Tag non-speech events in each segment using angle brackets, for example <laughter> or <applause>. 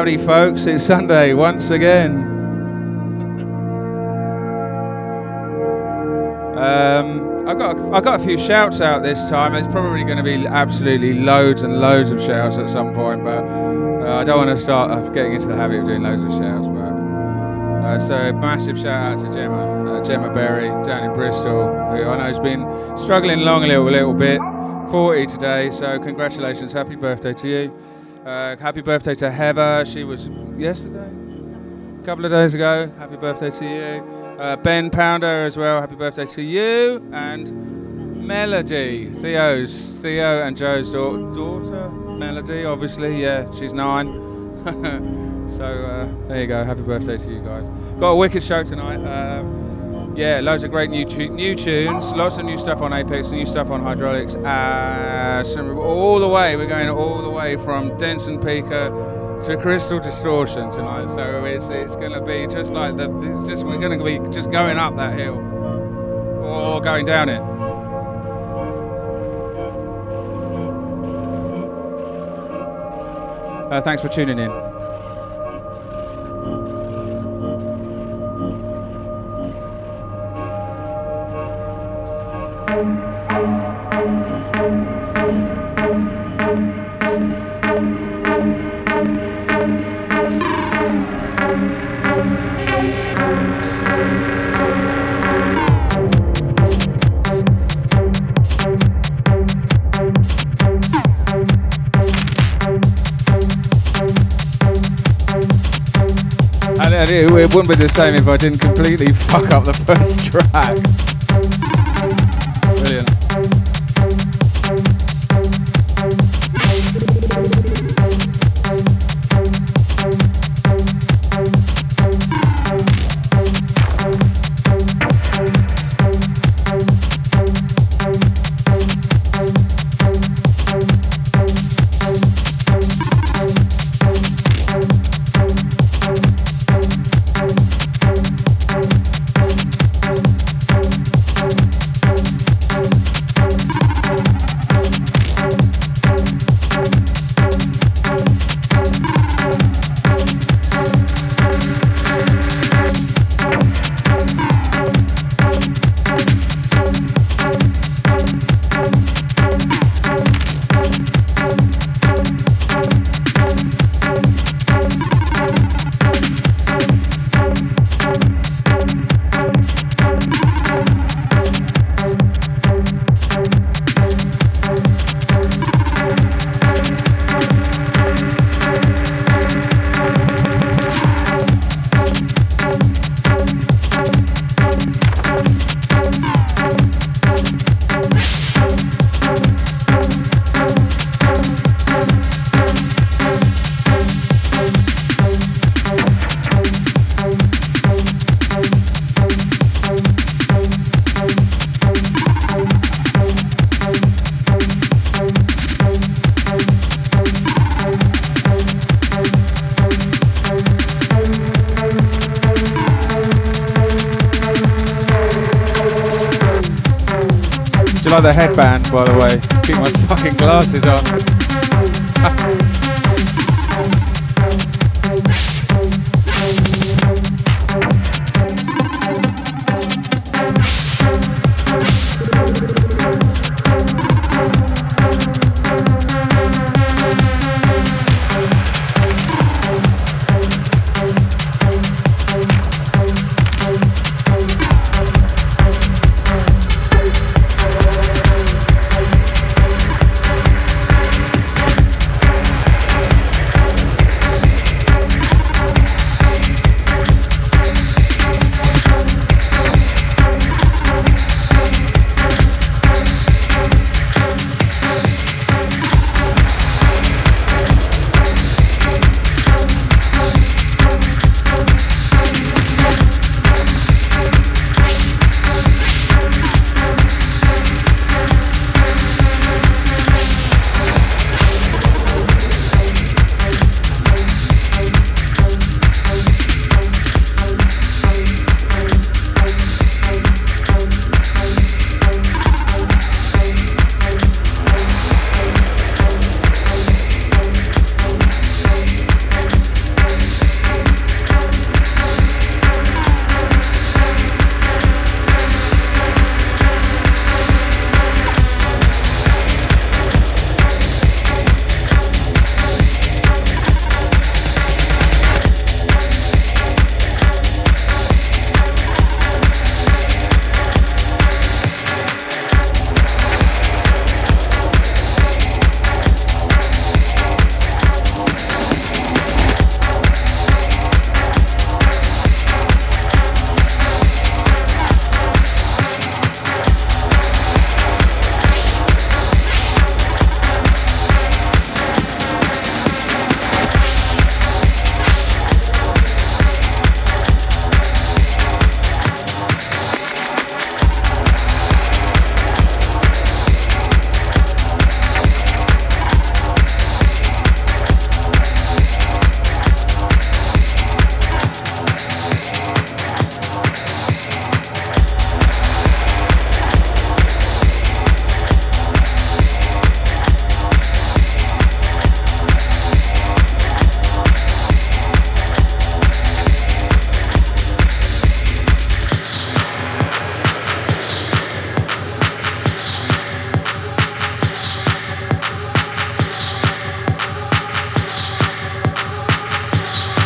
Howdy, folks. It's Sunday once again. Um, I got I got a few shouts out this time. There's probably going to be absolutely loads and loads of shouts at some point, but uh, I don't want to start uh, getting into the habit of doing loads of shouts. But uh, so massive shout out to Gemma, uh, Gemma Berry down in Bristol, who I know has been struggling along a little, little bit. 40 today, so congratulations, happy birthday to you. Uh, happy birthday to Heather. She was yesterday, a couple of days ago. Happy birthday to you. Uh, ben Pounder as well. Happy birthday to you and Melody, Theo's Theo and Joe's da- daughter. Melody, obviously, yeah, she's nine. <laughs> so uh, there you go. Happy birthday to you guys. Got a wicked show tonight. Um, yeah, loads of great new tu- new tunes, lots of new stuff on Apex, new stuff on Hydraulix. Uh, all the way, we're going all the way from Dense and Pika to Crystal Distortion tonight. So it's it's going to be just like the just we're going to be just going up that hill or going down it. Uh, thanks for tuning in. Wouldn't be the same if I didn't completely fuck up the first track.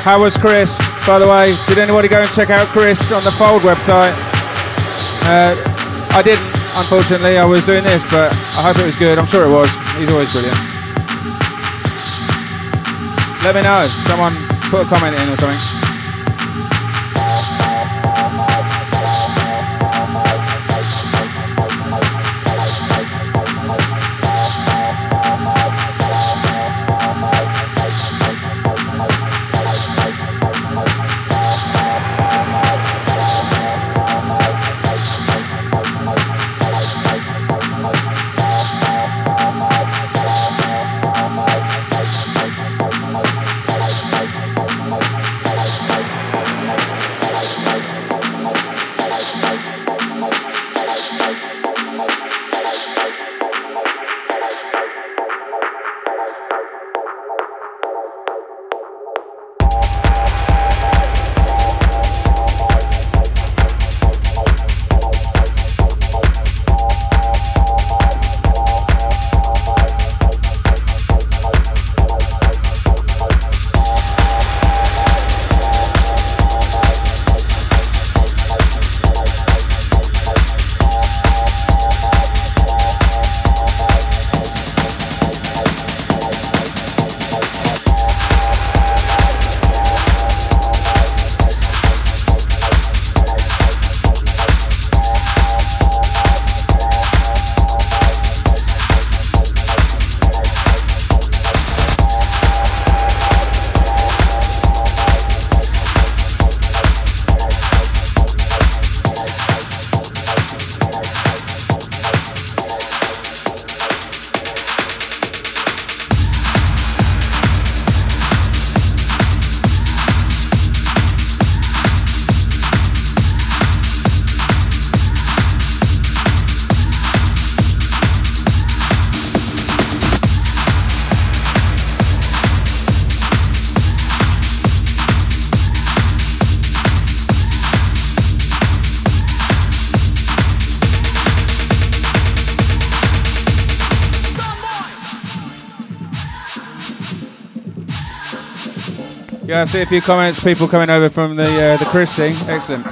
How was Chris, by the way? Did anybody go and check out Chris on the Fold website? Uh, I didn't, unfortunately. I was doing this, but I hope it was good. I'm sure it was. He's always brilliant. Let me know. Someone put a comment in or something. Yeah, I see a few comments, people coming over from the uh, the Chris thing. Excellent.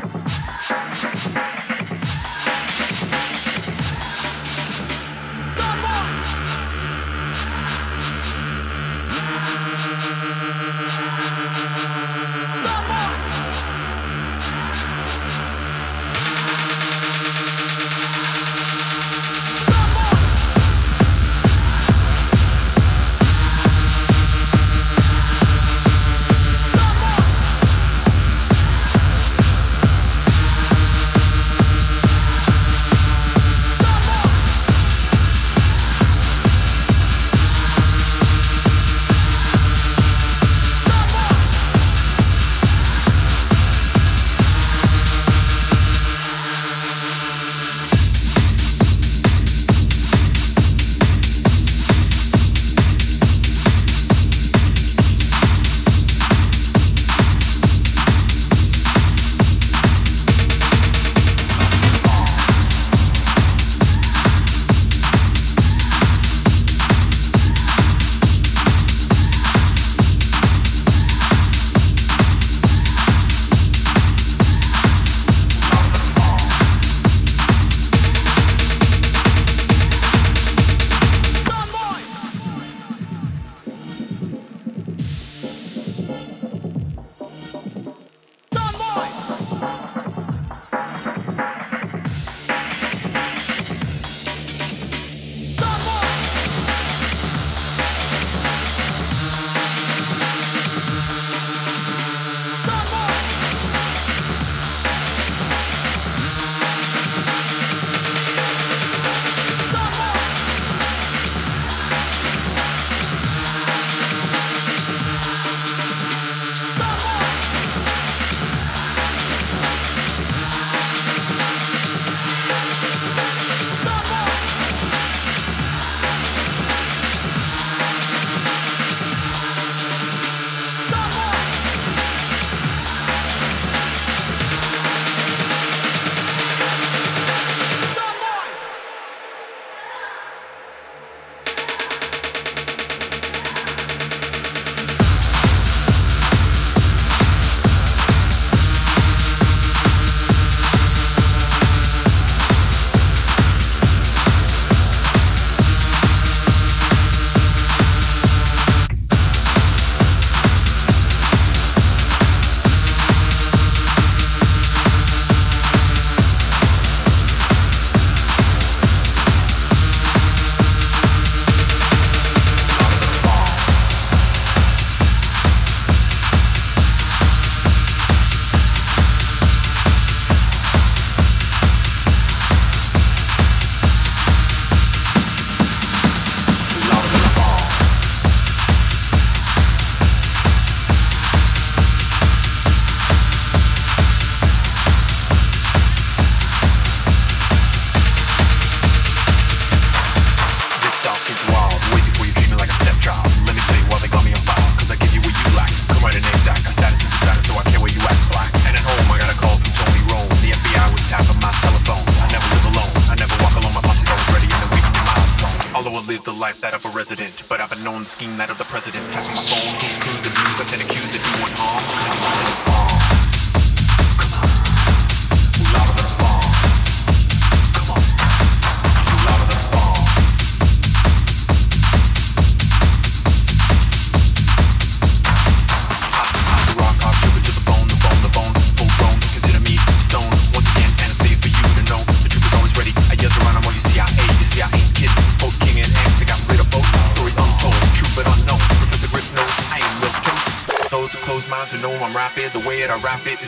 That of the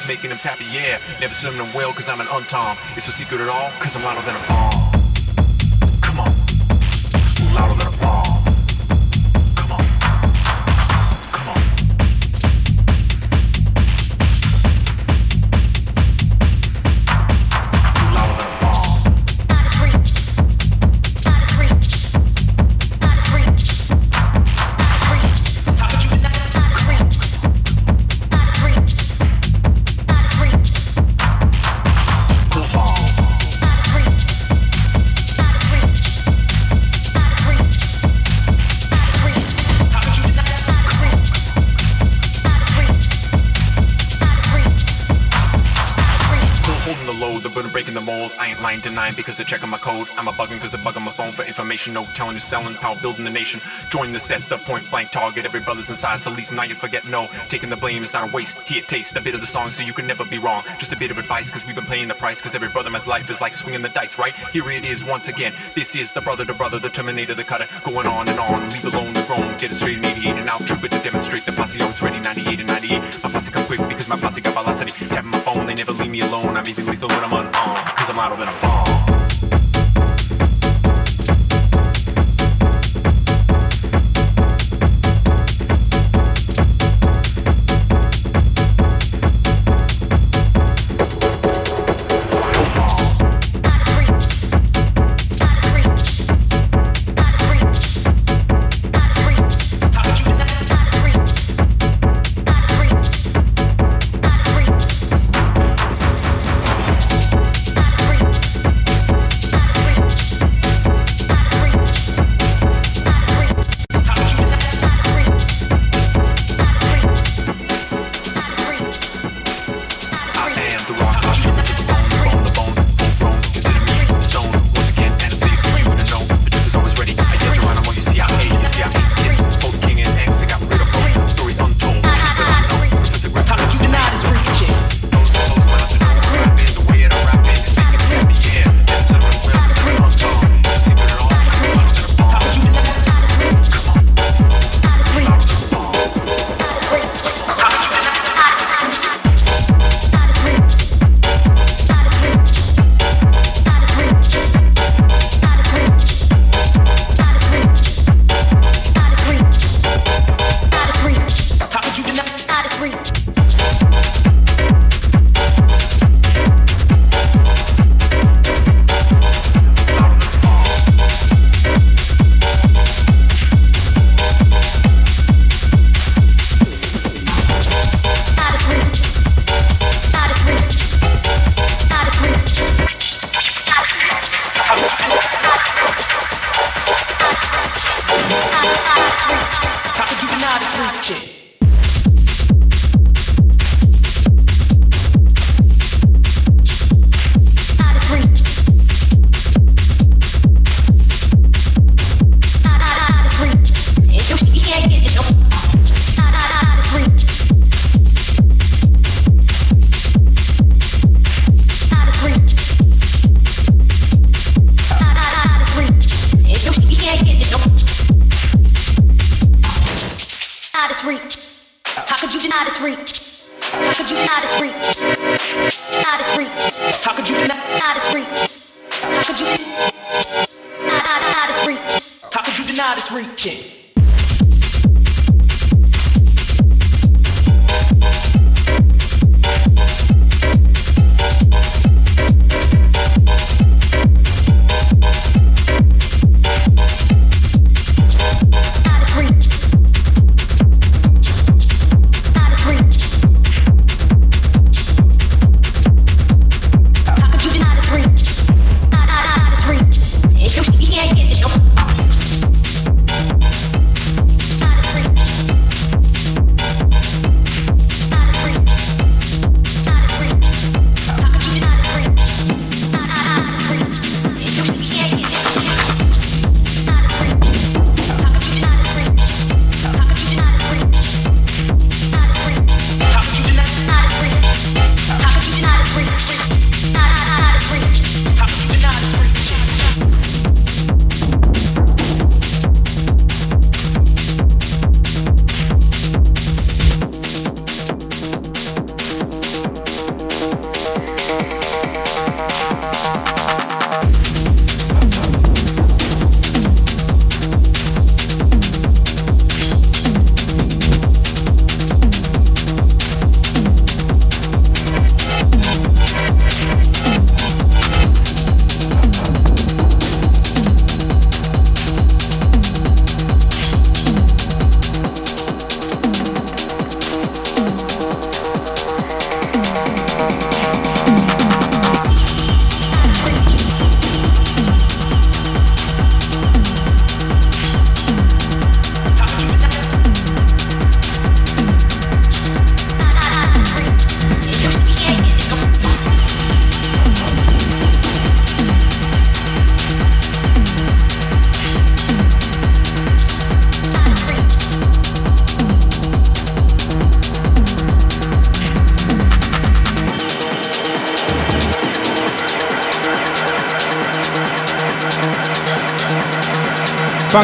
making them tap tappy, yeah. Never slim them well, cause I'm an untom. It's no secret at all, cause I'm louder than a bomb. Because they're checking my code. I'm a bugging because they're bugging my phone for information. No telling who's selling power, building the nation. Join the set, the point blank target. Every brother's inside, so at least now you forget no. Taking the blame is not a waste. Here, taste a bit of the song so you can never be wrong. Just a bit of advice because we've been paying the price. Because every brother man's life is like swinging the dice, right? Here it is once again. This is the brother to brother, the terminator, the cutter. Going on and on, leave alone the grown. Get it straight in 88 and out. Trooper to demonstrate the posse always ready 98 and 98. My posse come quick because my posse got velocity. Tapping my phone, they never leave me alone. I'm even lethal when I'm unarmed. Cause I'm louder than a bomb.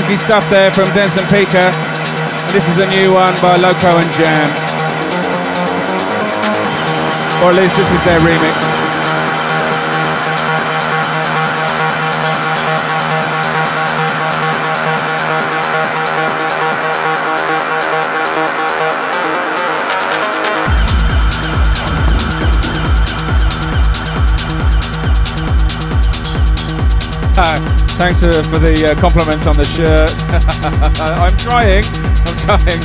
Funky stuff there from Dense and Pika. This is a new one by Loco and Jam. Or at least this is their remix. Thanks uh, for the uh, compliments on the shirt. <laughs> I'm trying. I'm trying.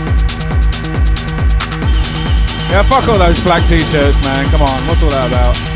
Yeah, fuck all those black t-shirts, man. Come on, what's all that about?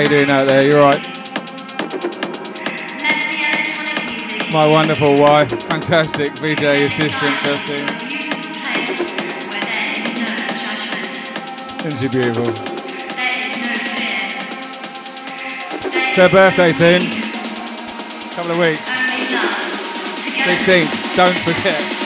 How you doing out there? You're right. My wonderful wife, fantastic VJ assistant, Justine. Isn't she beautiful? It's her birthday soon. Couple of weeks. 16th. Don't forget.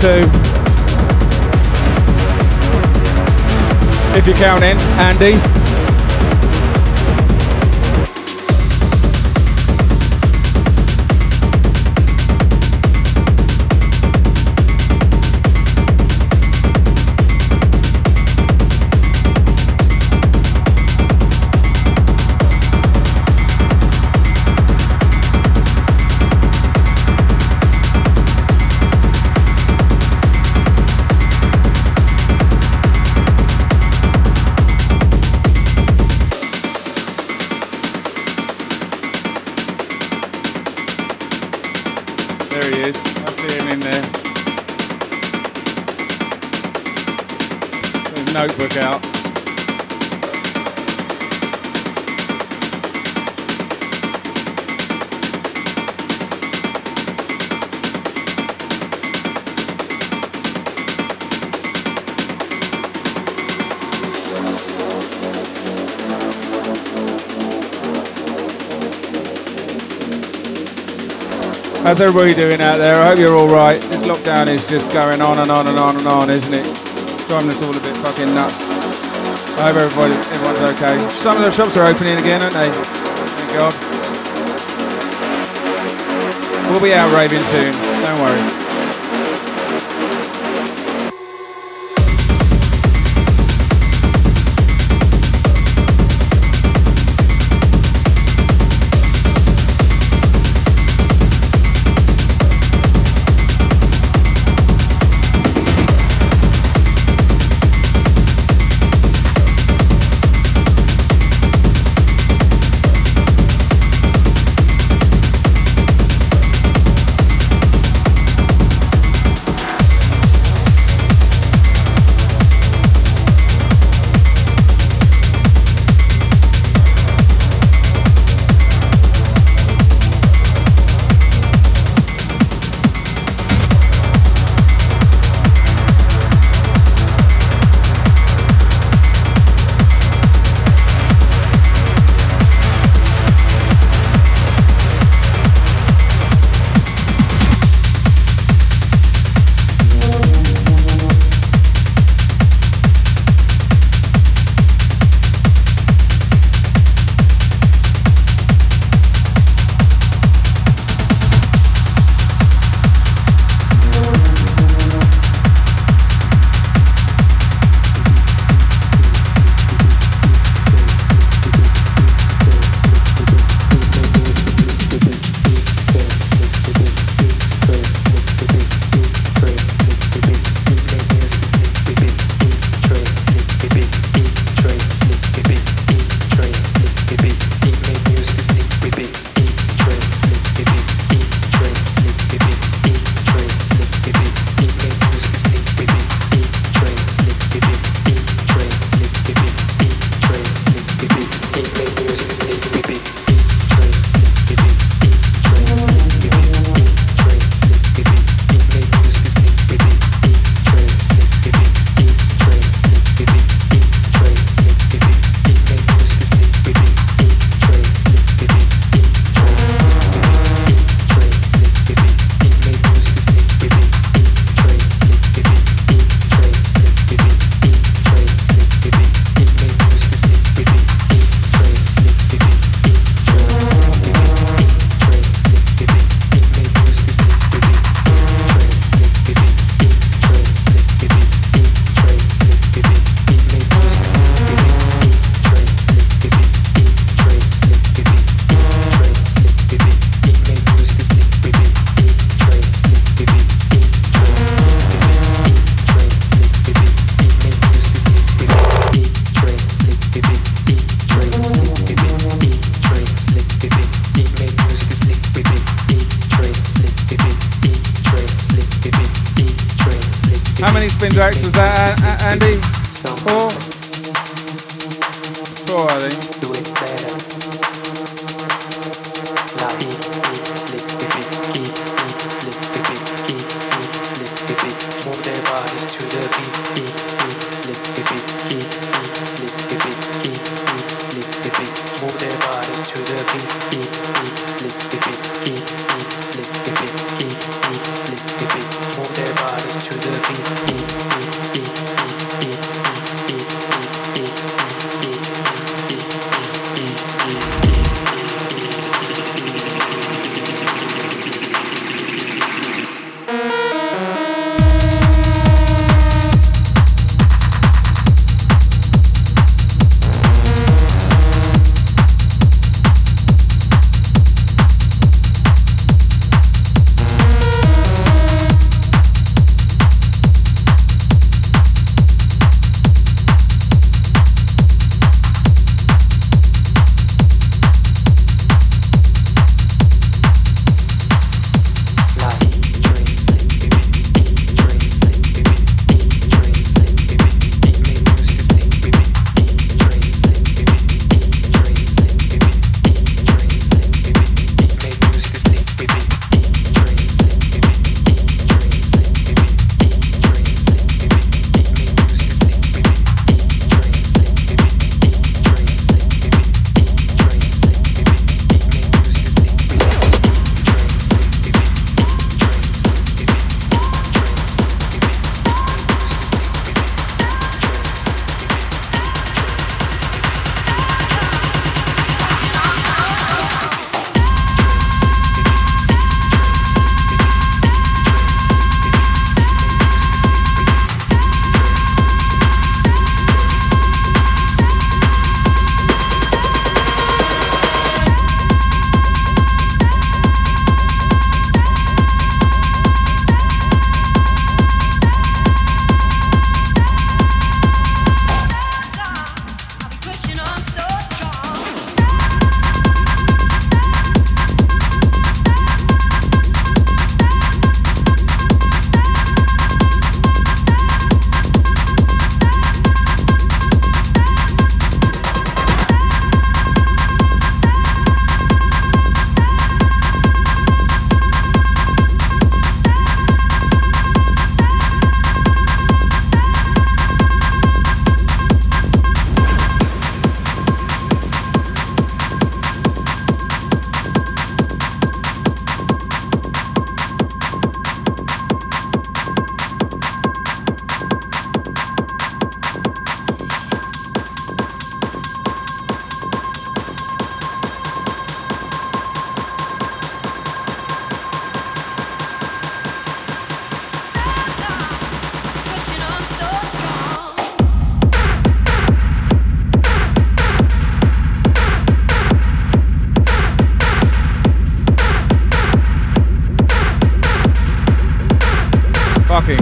Two. If you're counting, Andy. How's everybody doing out there? I hope you're all right. This lockdown is just going on and on and on and on, isn't it? Driving us all a bit fucking nuts. I hope everybody, everyone's okay. Some of the shops are opening again, aren't they? Thank God. We'll be out raving soon. Don't worry.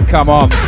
Come on.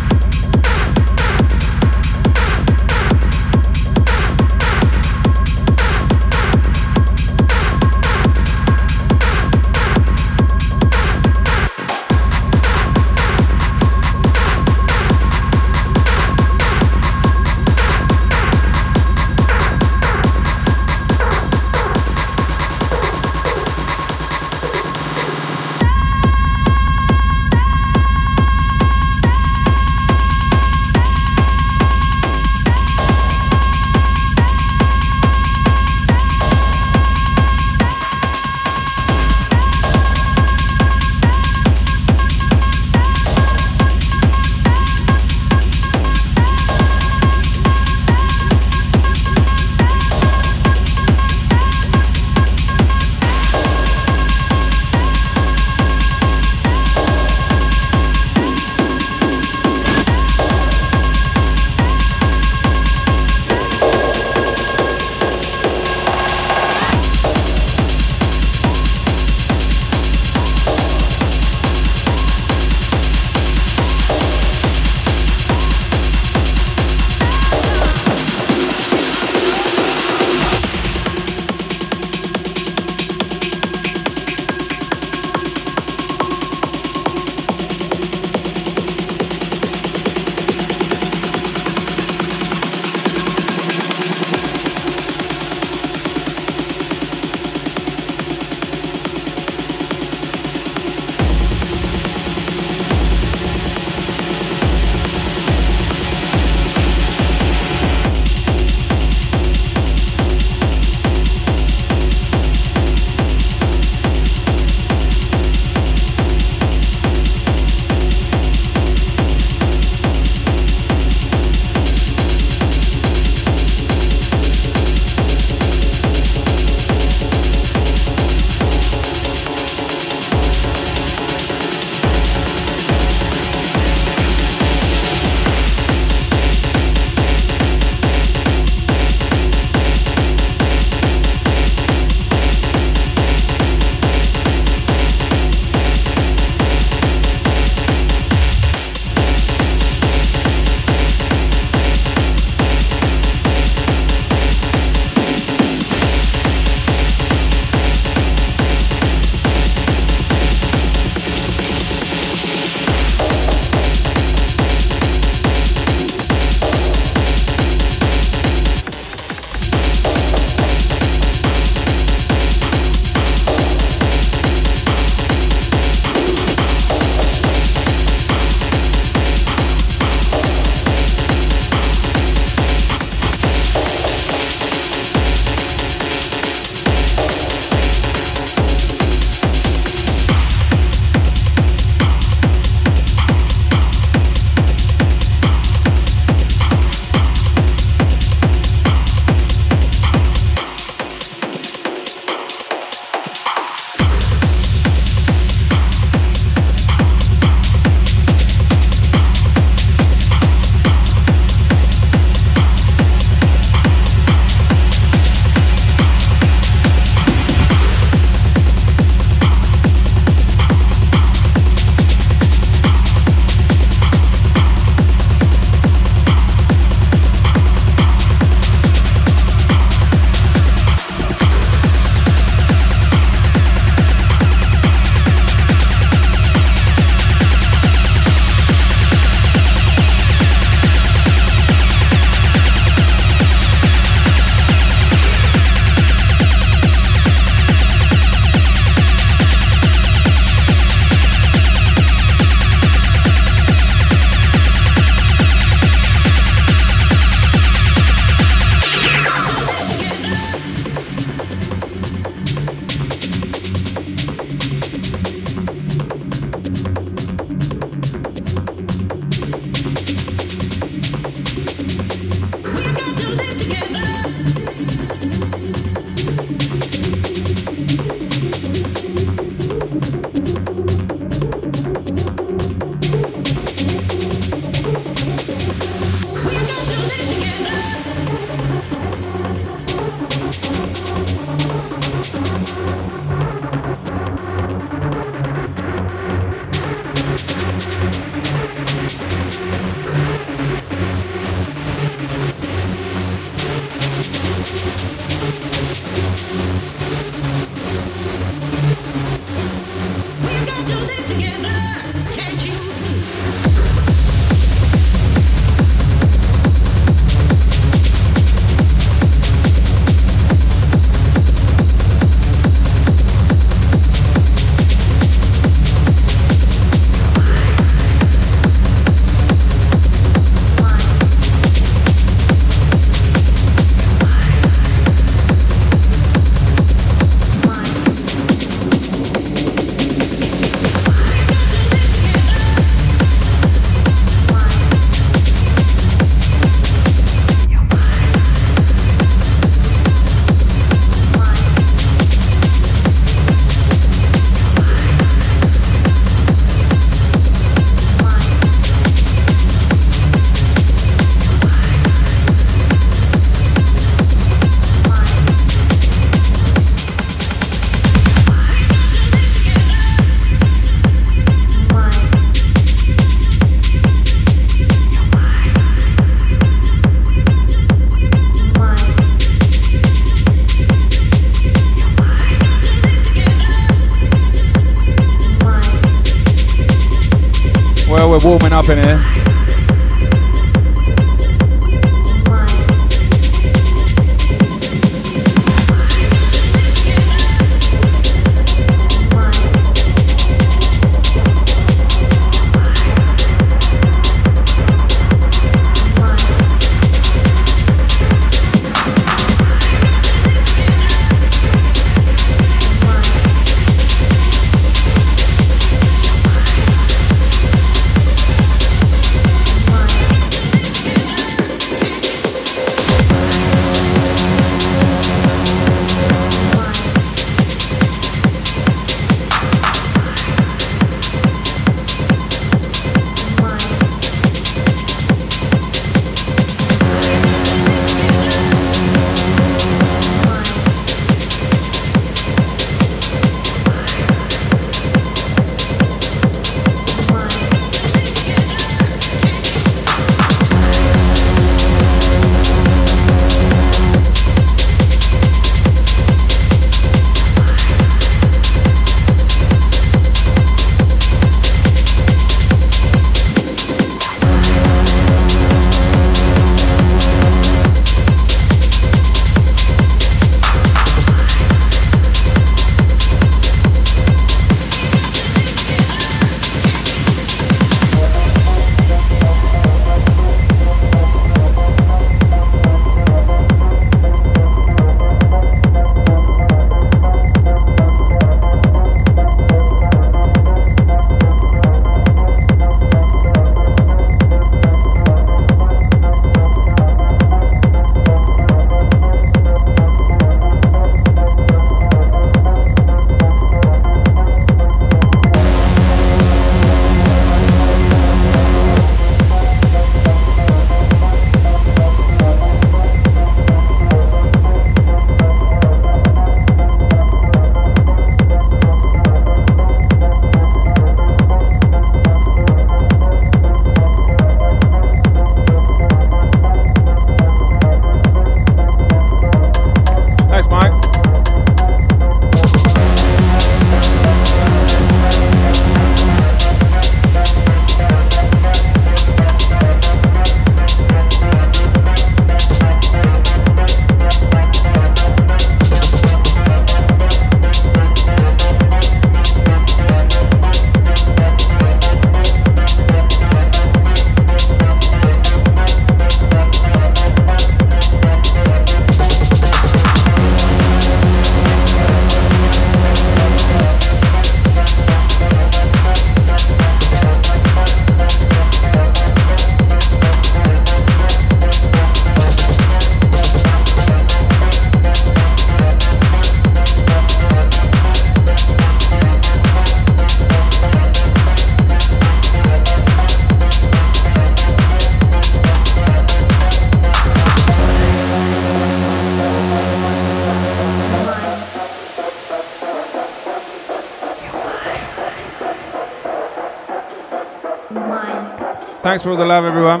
Thanks for all the love, everyone.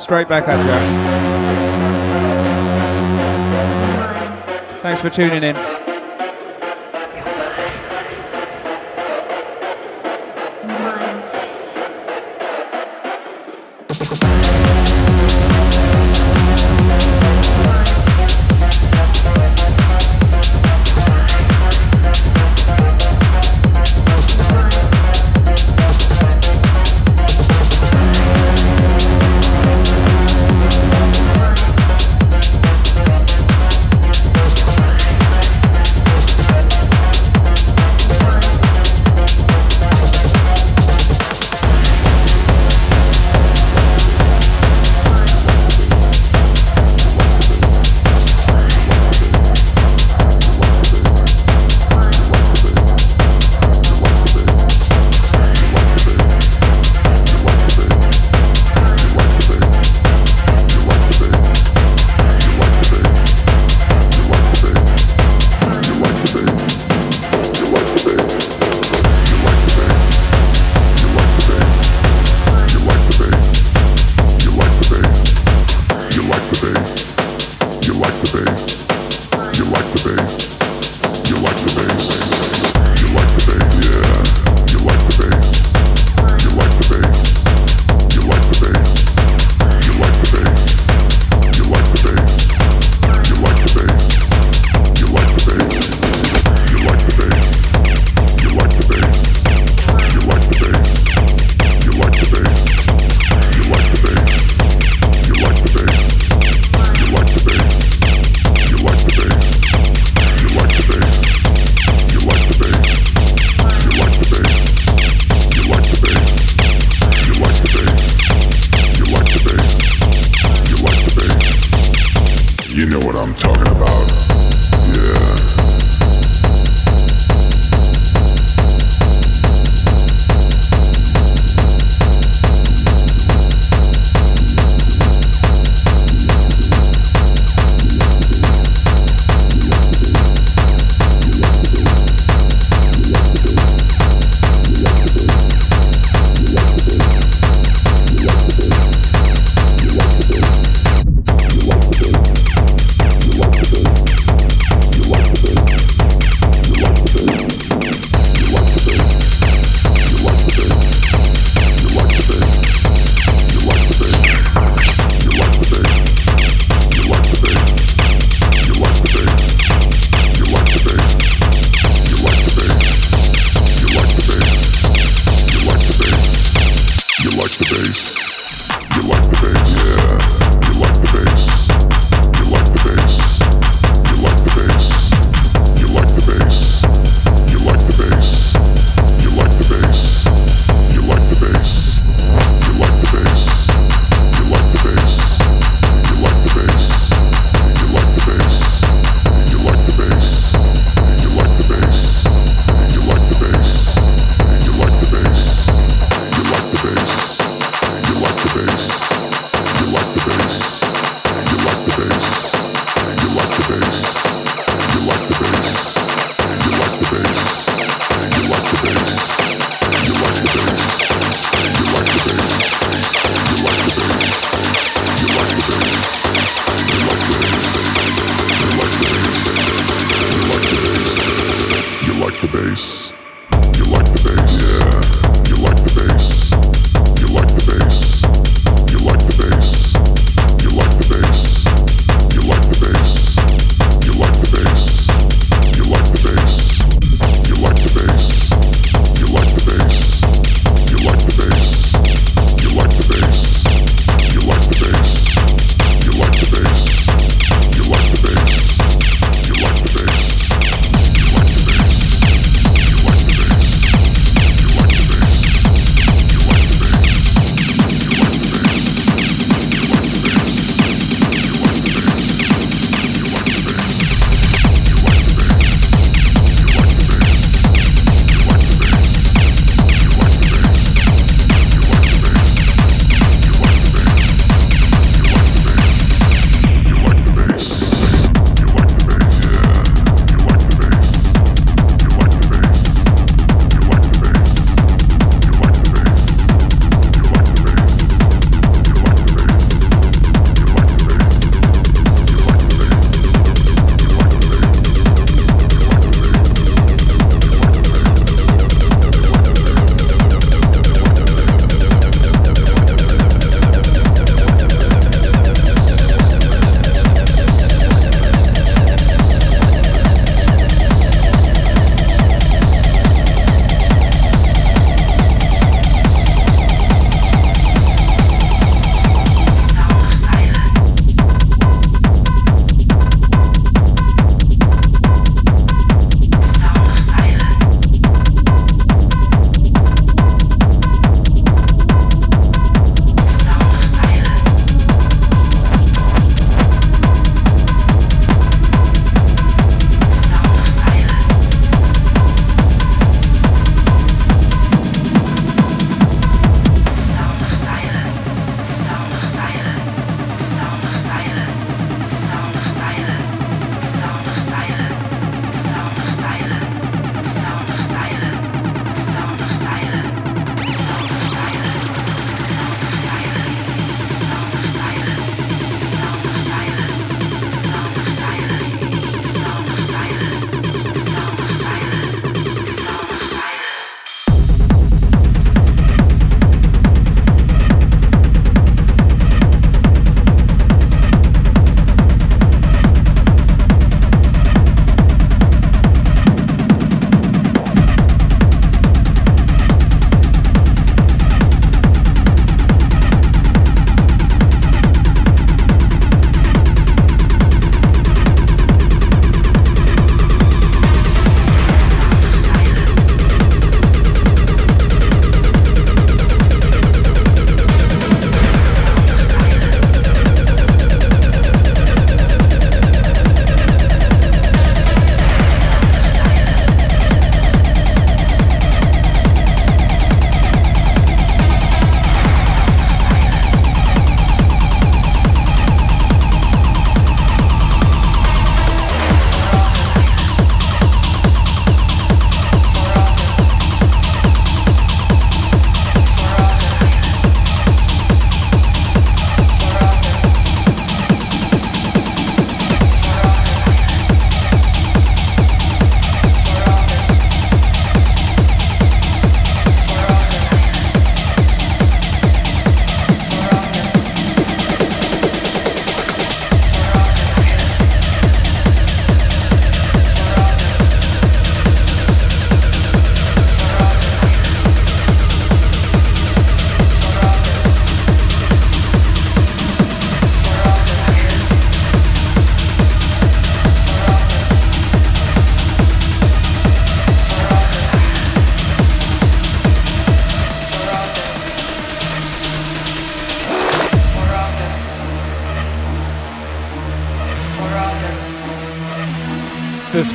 Straight back at you. Thanks for tuning in.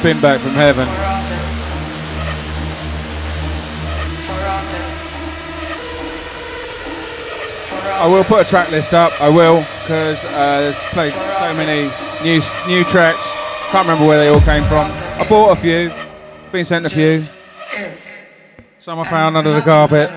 Spin back from heaven. I will put a track list up. I will because uh, there's played so many new new tracks. Can't remember where they all came from. I bought a few. Been sent a few. Some I found under the carpet.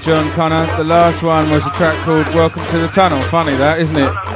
Jon Connor. The last one was a track called Welcome to the Tunnel. Funny that, isn't it?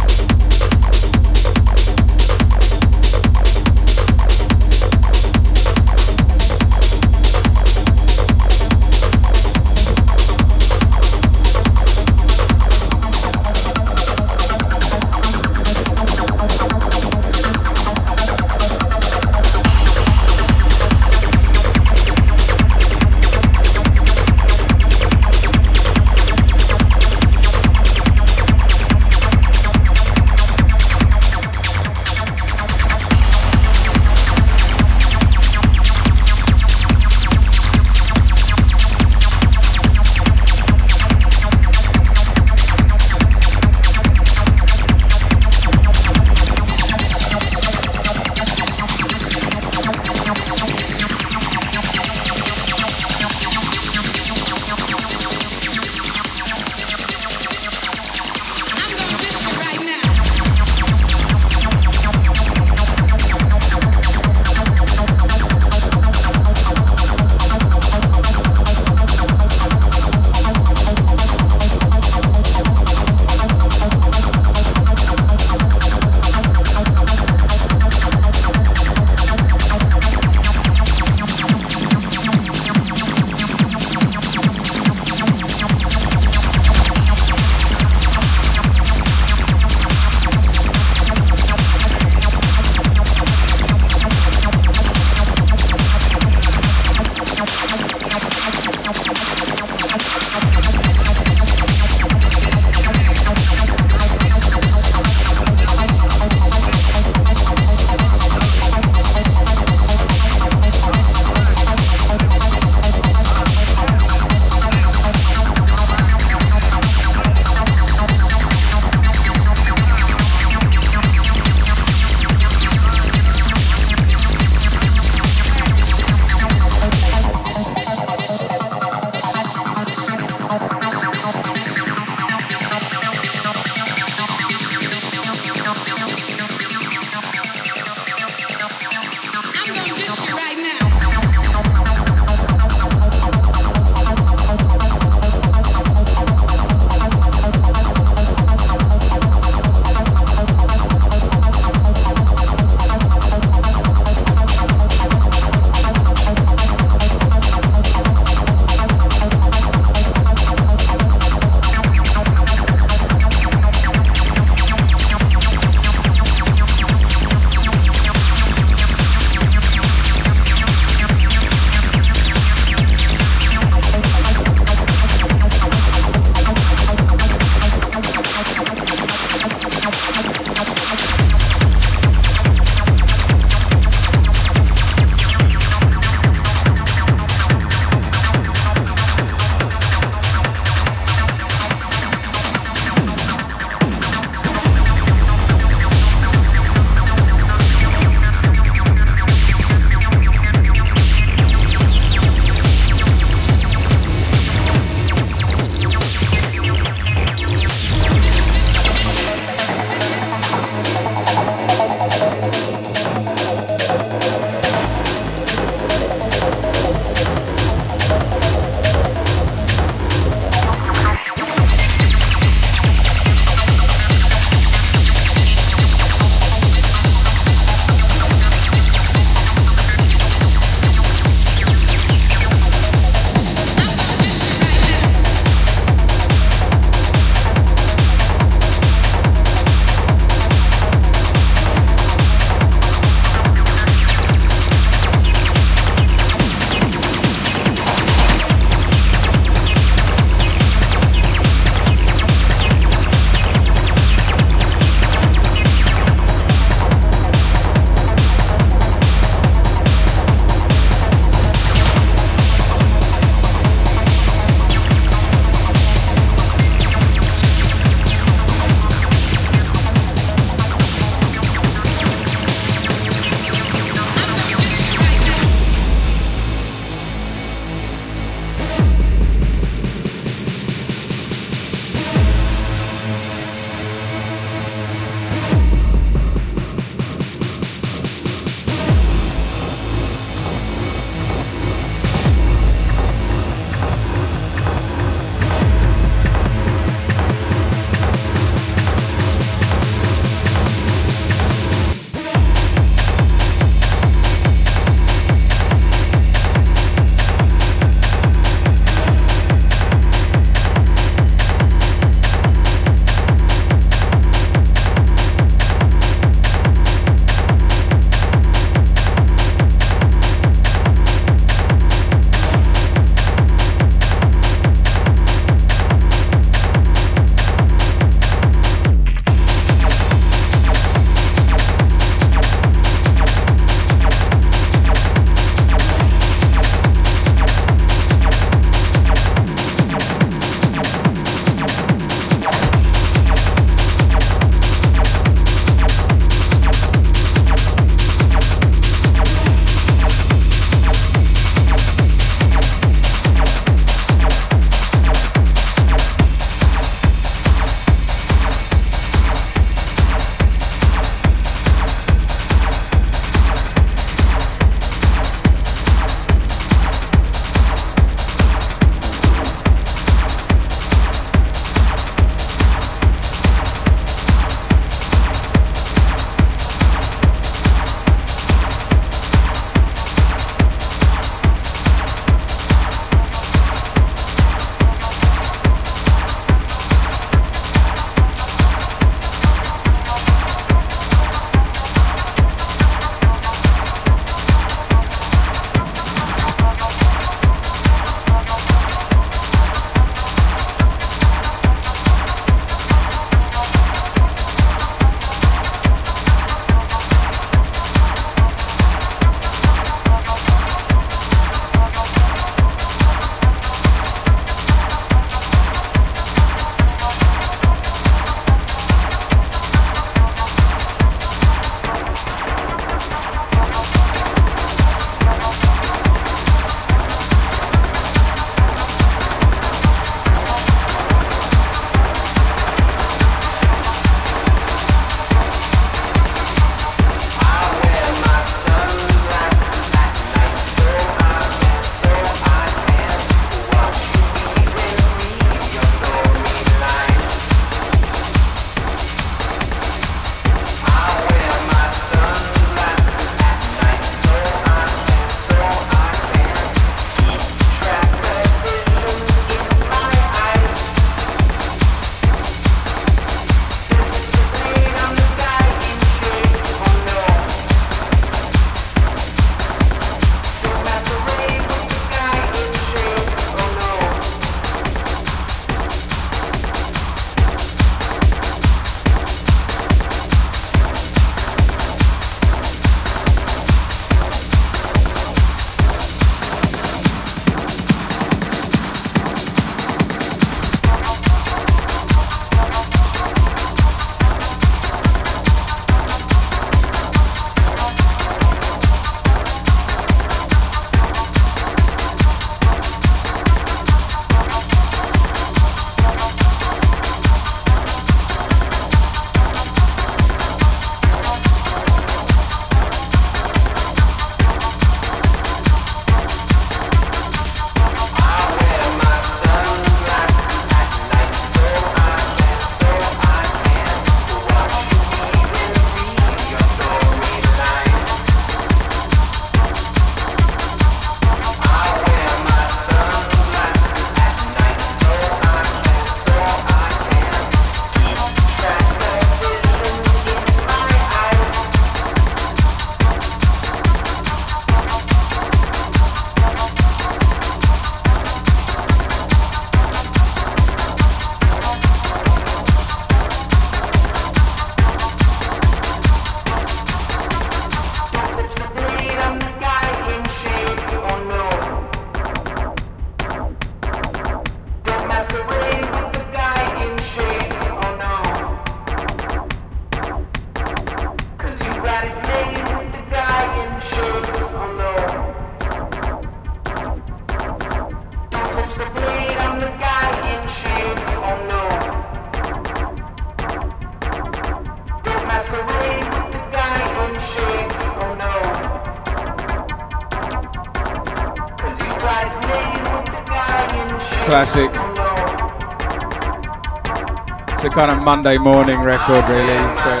Monday morning record, really, but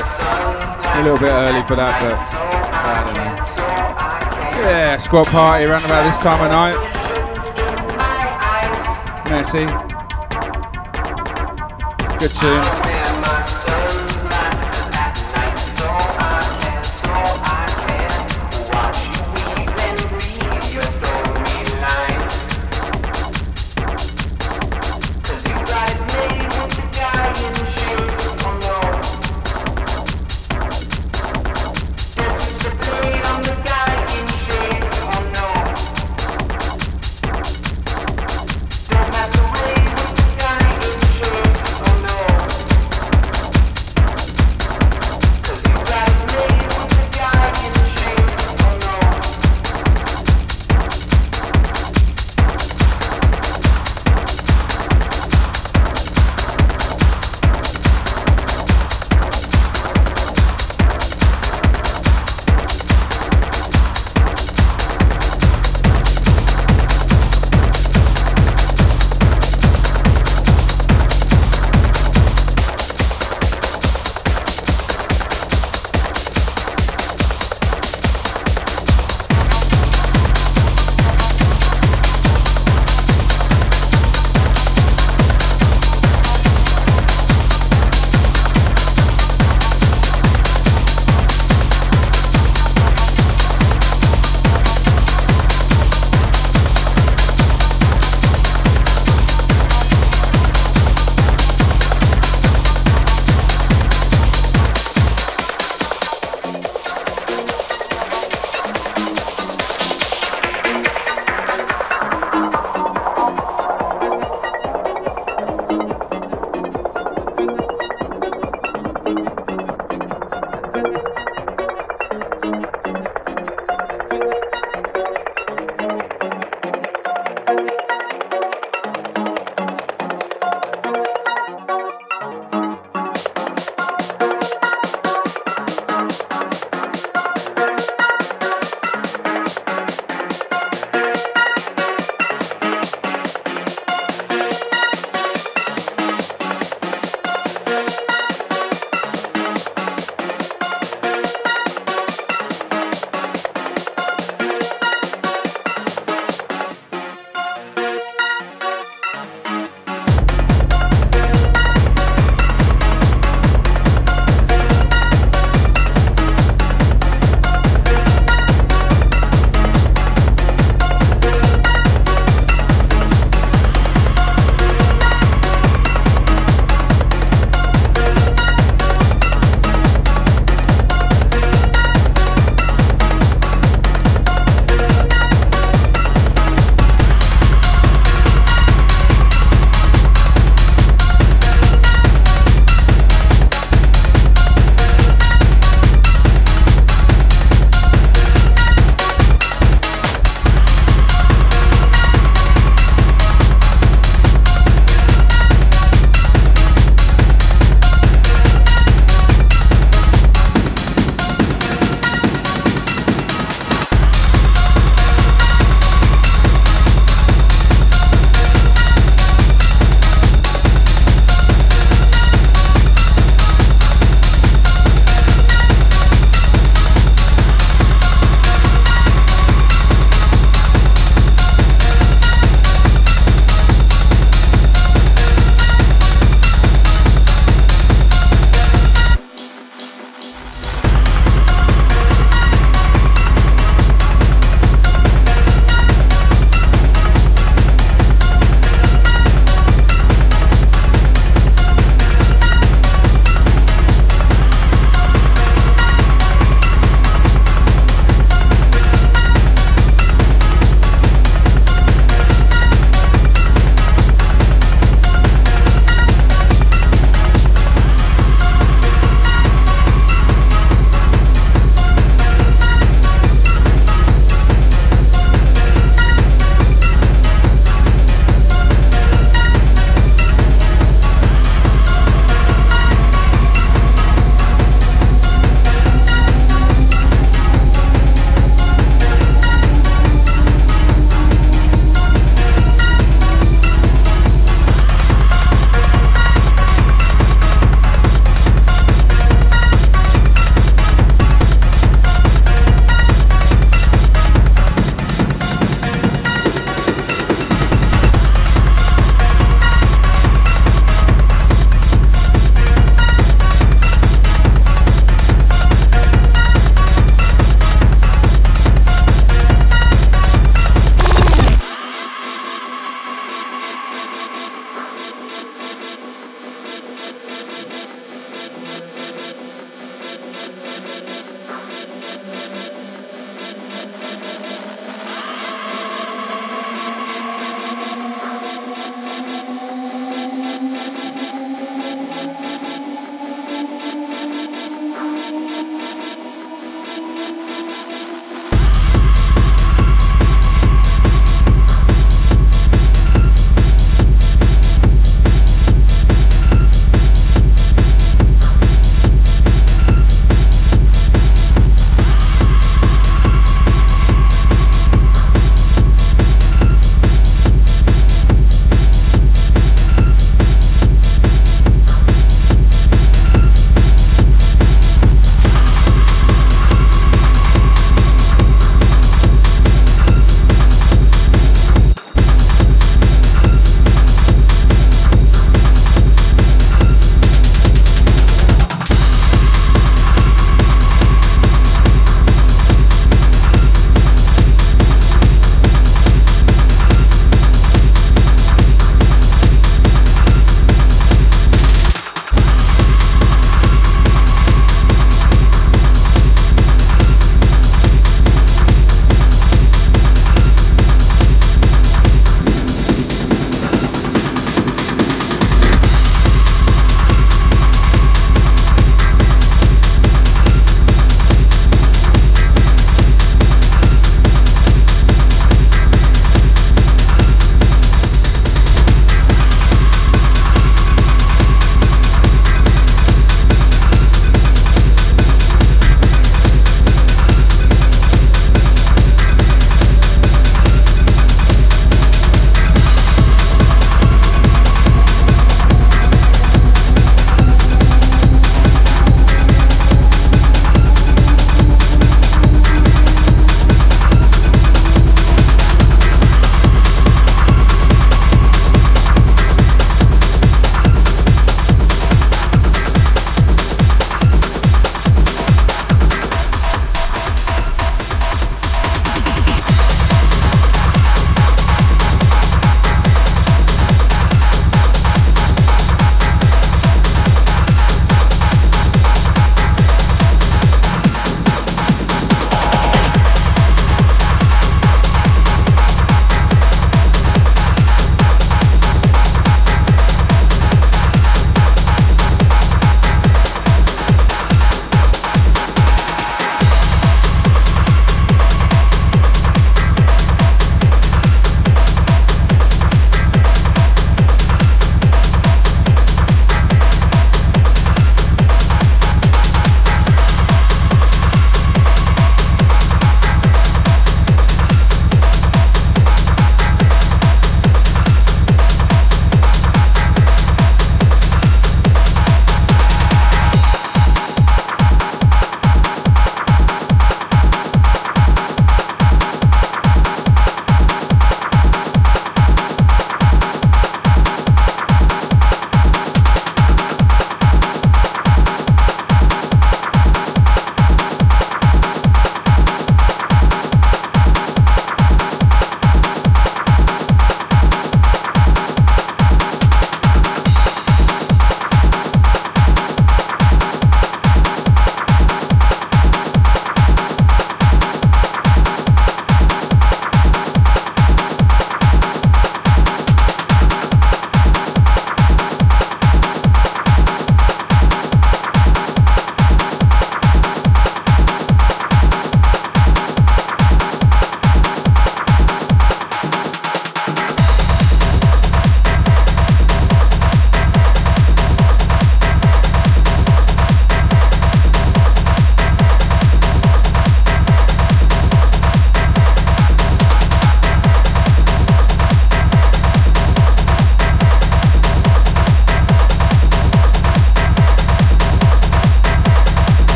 a little bit early for that, but I don't know. Yeah, squad party around about this time of night. Messy. Good tune.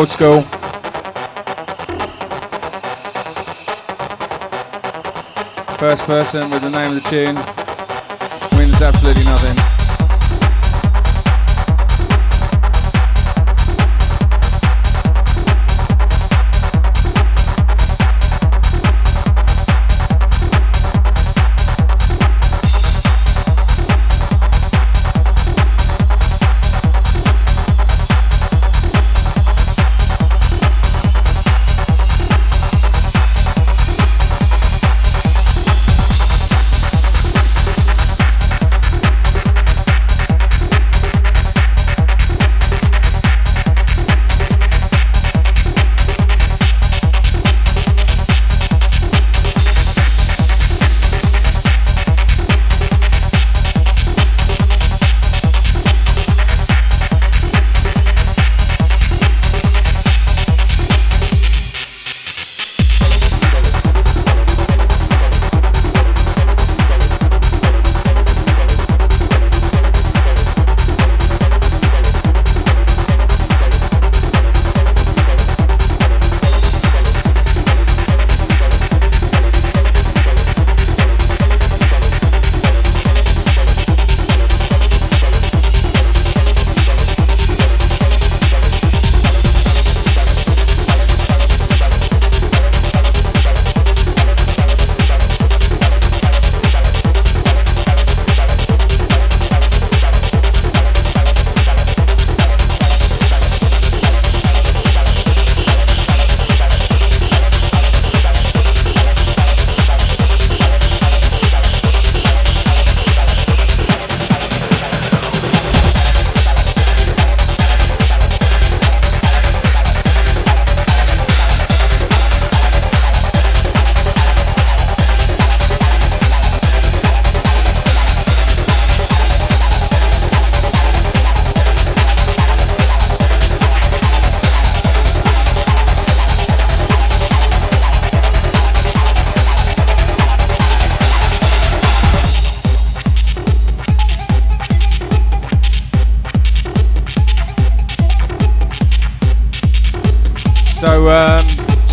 Old school. First person with the name of the tune wins absolutely nothing.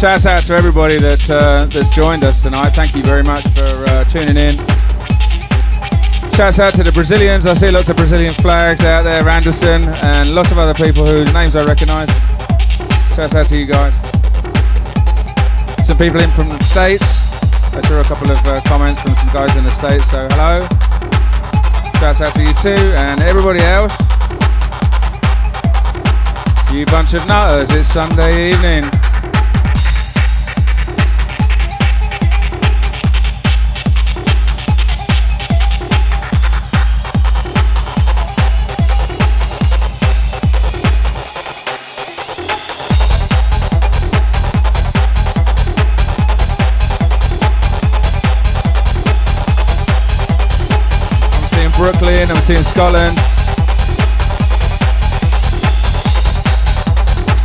Shouts out to everybody that uh, that's joined us tonight. Thank you very much for uh, tuning in. Shouts out to the Brazilians. I see lots of Brazilian flags out there, Anderson, and lots of other people whose names I recognise. Shouts out to you guys. Some people in from the States. I saw a couple of uh, comments from some guys in the States, so hello. Shouts out to you too, and everybody else. You bunch of nutters, it's Sunday evening. Brooklyn, I'm seeing Scotland.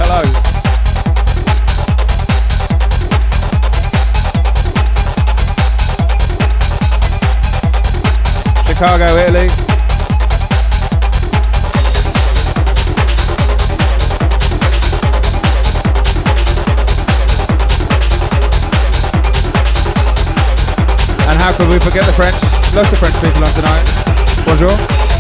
Hello. Chicago, Italy. And how could we forget the French? Lots of French people on tonight. Bonjour.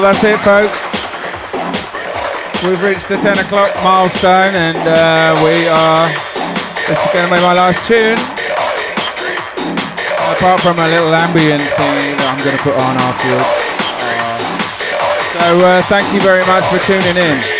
Well, that's it, folks. We've reached the 10 o'clock milestone, and uh, we are. This is going to be my last tune. Apart from a little ambient thing that I'm going to put on afterwards. Uh, so, uh, thank you very much for tuning in.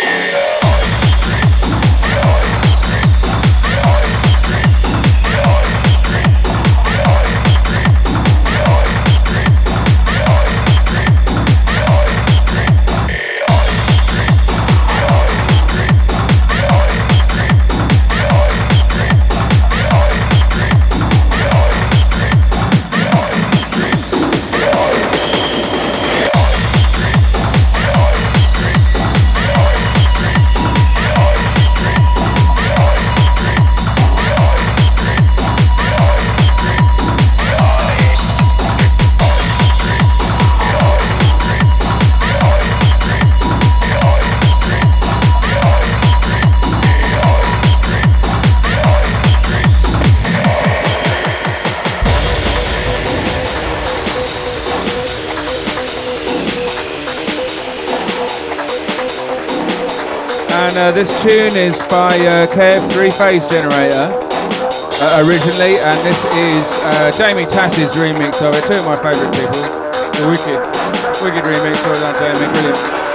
This tune is by uh, KF3 Phase Generator uh, originally, and this is uh, Jamie Tass's remix of it. Two of my favourite people. The wicked, wicked remix. Well done, Jamie. Brilliant.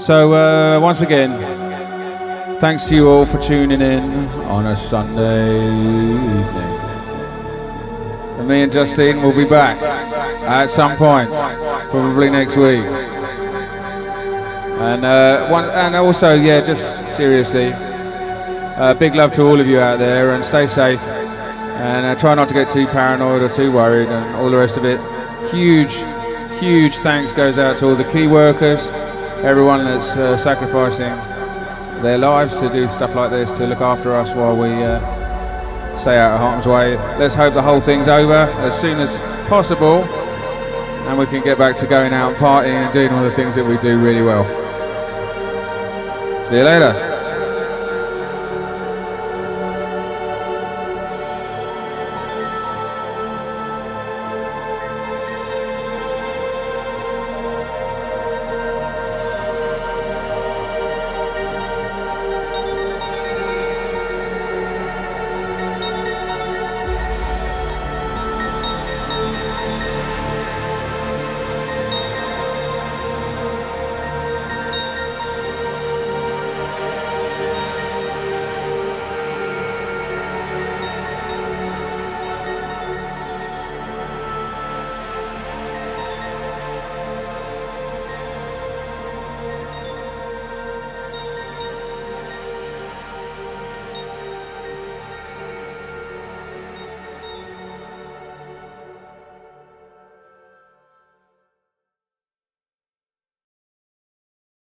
So, uh, once again, thanks to you all for tuning in on a Sunday evening. And me and Justine will be back at some point, probably next week. And uh, one, and also, yeah, just seriously, uh, big love to all of you out there, and stay safe. And uh, try not to get too paranoid or too worried, and all the rest of it. Huge, huge thanks goes out to all the key workers, everyone that's uh, sacrificing their lives to do stuff like this, to look after us while we uh, stay out of harm's way. Let's hope the whole thing's over as soon as possible and we can get back to going out and partying and doing all the things that we do really well. See you later.